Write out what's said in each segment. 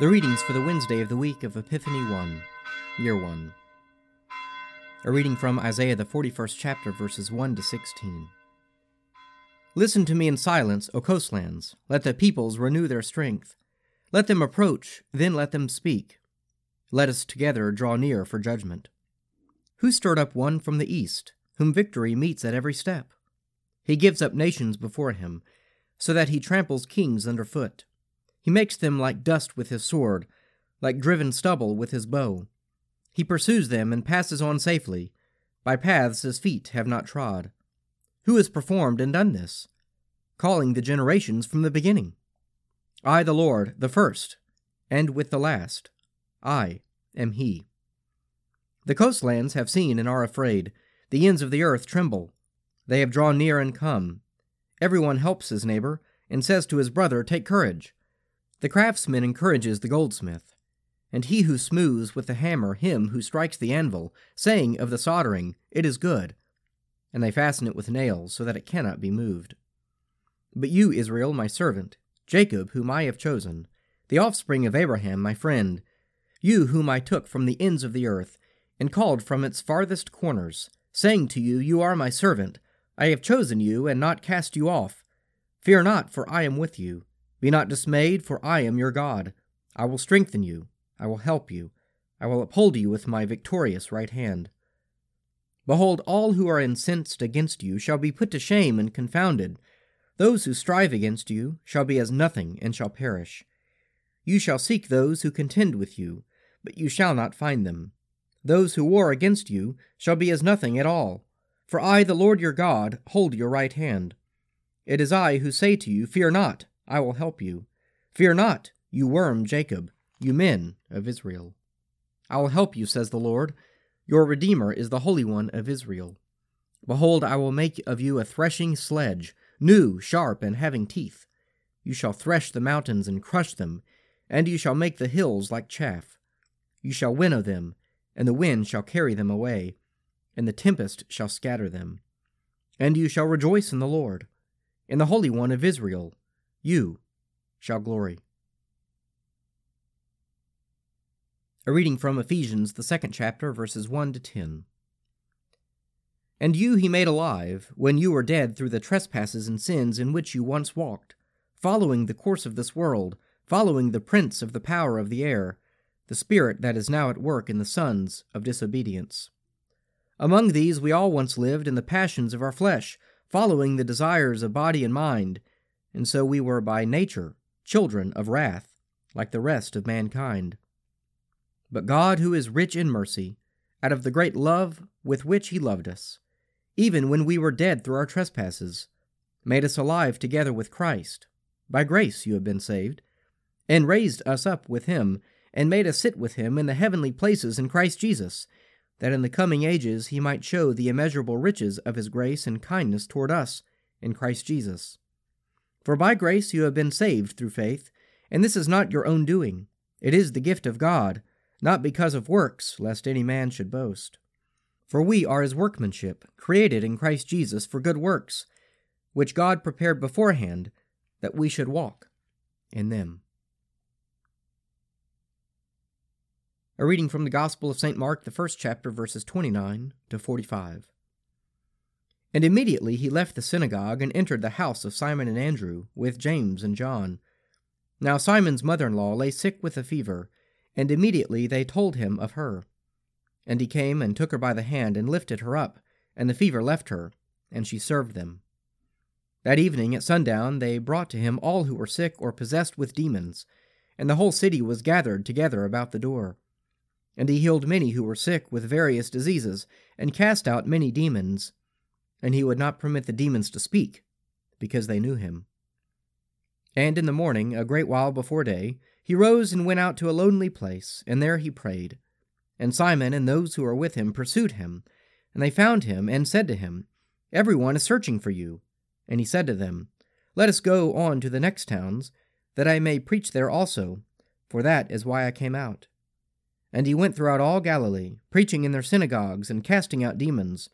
The readings for the Wednesday of the week of Epiphany 1, Year 1. A reading from Isaiah, the 41st chapter, verses 1 to 16. Listen to me in silence, O coastlands. Let the peoples renew their strength. Let them approach, then let them speak. Let us together draw near for judgment. Who stirred up one from the east, whom victory meets at every step? He gives up nations before him, so that he tramples kings under foot. He makes them like dust with his sword, like driven stubble with his bow. He pursues them and passes on safely, by paths his feet have not trod. Who has performed and done this? Calling the generations from the beginning. I, the Lord, the first, and with the last. I am He. The coastlands have seen and are afraid. The ends of the earth tremble. They have drawn near and come. Everyone helps his neighbor, and says to his brother, Take courage. The craftsman encourages the goldsmith, and he who smooths with the hammer him who strikes the anvil, saying of the soldering, It is good. And they fasten it with nails, so that it cannot be moved. But you, Israel, my servant, Jacob, whom I have chosen, the offspring of Abraham, my friend, you whom I took from the ends of the earth, and called from its farthest corners, saying to you, You are my servant, I have chosen you, and not cast you off. Fear not, for I am with you. Be not dismayed, for I am your God. I will strengthen you, I will help you, I will uphold you with my victorious right hand. Behold, all who are incensed against you shall be put to shame and confounded. Those who strive against you shall be as nothing and shall perish. You shall seek those who contend with you, but you shall not find them. Those who war against you shall be as nothing at all. For I, the Lord your God, hold your right hand. It is I who say to you, Fear not, I will help you. Fear not, you worm Jacob, you men of Israel. I will help you, says the Lord. Your Redeemer is the Holy One of Israel. Behold, I will make of you a threshing sledge, new, sharp, and having teeth. You shall thresh the mountains and crush them, and you shall make the hills like chaff. You shall winnow them, and the wind shall carry them away, and the tempest shall scatter them. And you shall rejoice in the Lord, in the Holy One of Israel you shall glory. A reading from Ephesians, the second chapter, verses 1 to 10. And you he made alive, when you were dead through the trespasses and sins in which you once walked, following the course of this world, following the prince of the power of the air, the spirit that is now at work in the sons of disobedience. Among these we all once lived in the passions of our flesh, following the desires of body and mind and so we were by nature children of wrath, like the rest of mankind. But God, who is rich in mercy, out of the great love with which He loved us, even when we were dead through our trespasses, made us alive together with Christ. By grace you have been saved, and raised us up with Him, and made us sit with Him in the heavenly places in Christ Jesus, that in the coming ages He might show the immeasurable riches of His grace and kindness toward us in Christ Jesus. For by grace you have been saved through faith, and this is not your own doing. It is the gift of God, not because of works, lest any man should boast. For we are his workmanship, created in Christ Jesus for good works, which God prepared beforehand that we should walk in them. A reading from the Gospel of St. Mark, the first chapter, verses 29 to 45. And immediately he left the synagogue and entered the house of Simon and Andrew, with James and John. Now Simon's mother in law lay sick with a fever, and immediately they told him of her. And he came and took her by the hand and lifted her up, and the fever left her, and she served them. That evening at sundown they brought to him all who were sick or possessed with demons, and the whole city was gathered together about the door. And he healed many who were sick with various diseases, and cast out many demons and he would not permit the demons to speak, because they knew him. And in the morning, a great while before day, he rose and went out to a lonely place, and there he prayed. And Simon and those who were with him pursued him, and they found him, and said to him, Every one is searching for you. And he said to them, Let us go on to the next towns, that I may preach there also, for that is why I came out. And he went throughout all Galilee, preaching in their synagogues, and casting out demons.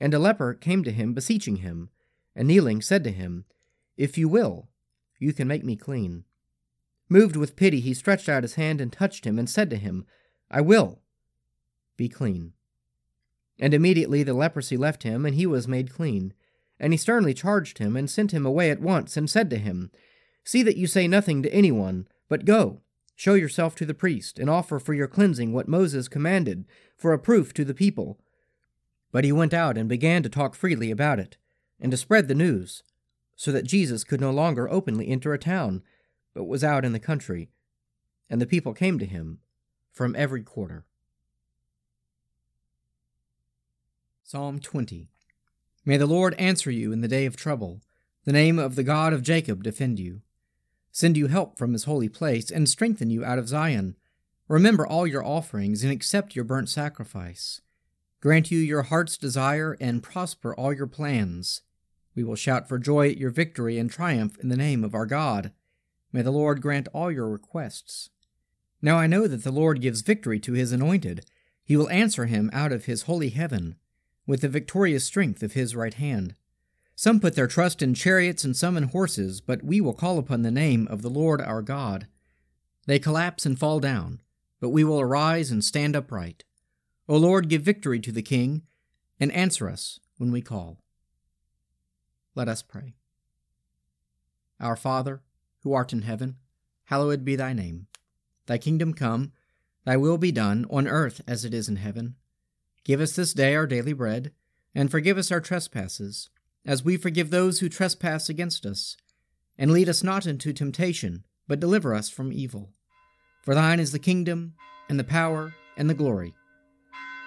And a leper came to him, beseeching him, and kneeling said to him, If you will, you can make me clean. Moved with pity, he stretched out his hand and touched him, and said to him, I will. Be clean. And immediately the leprosy left him, and he was made clean. And he sternly charged him, and sent him away at once, and said to him, See that you say nothing to anyone, but go, show yourself to the priest, and offer for your cleansing what Moses commanded, for a proof to the people. But he went out and began to talk freely about it, and to spread the news, so that Jesus could no longer openly enter a town, but was out in the country, and the people came to him from every quarter. Psalm 20 May the Lord answer you in the day of trouble, the name of the God of Jacob defend you. Send you help from his holy place, and strengthen you out of Zion. Remember all your offerings, and accept your burnt sacrifice. Grant you your heart's desire, and prosper all your plans. We will shout for joy at your victory and triumph in the name of our God. May the Lord grant all your requests. Now I know that the Lord gives victory to his anointed. He will answer him out of his holy heaven with the victorious strength of his right hand. Some put their trust in chariots and some in horses, but we will call upon the name of the Lord our God. They collapse and fall down, but we will arise and stand upright. O Lord, give victory to the King, and answer us when we call. Let us pray. Our Father, who art in heaven, hallowed be thy name. Thy kingdom come, thy will be done, on earth as it is in heaven. Give us this day our daily bread, and forgive us our trespasses, as we forgive those who trespass against us. And lead us not into temptation, but deliver us from evil. For thine is the kingdom, and the power, and the glory,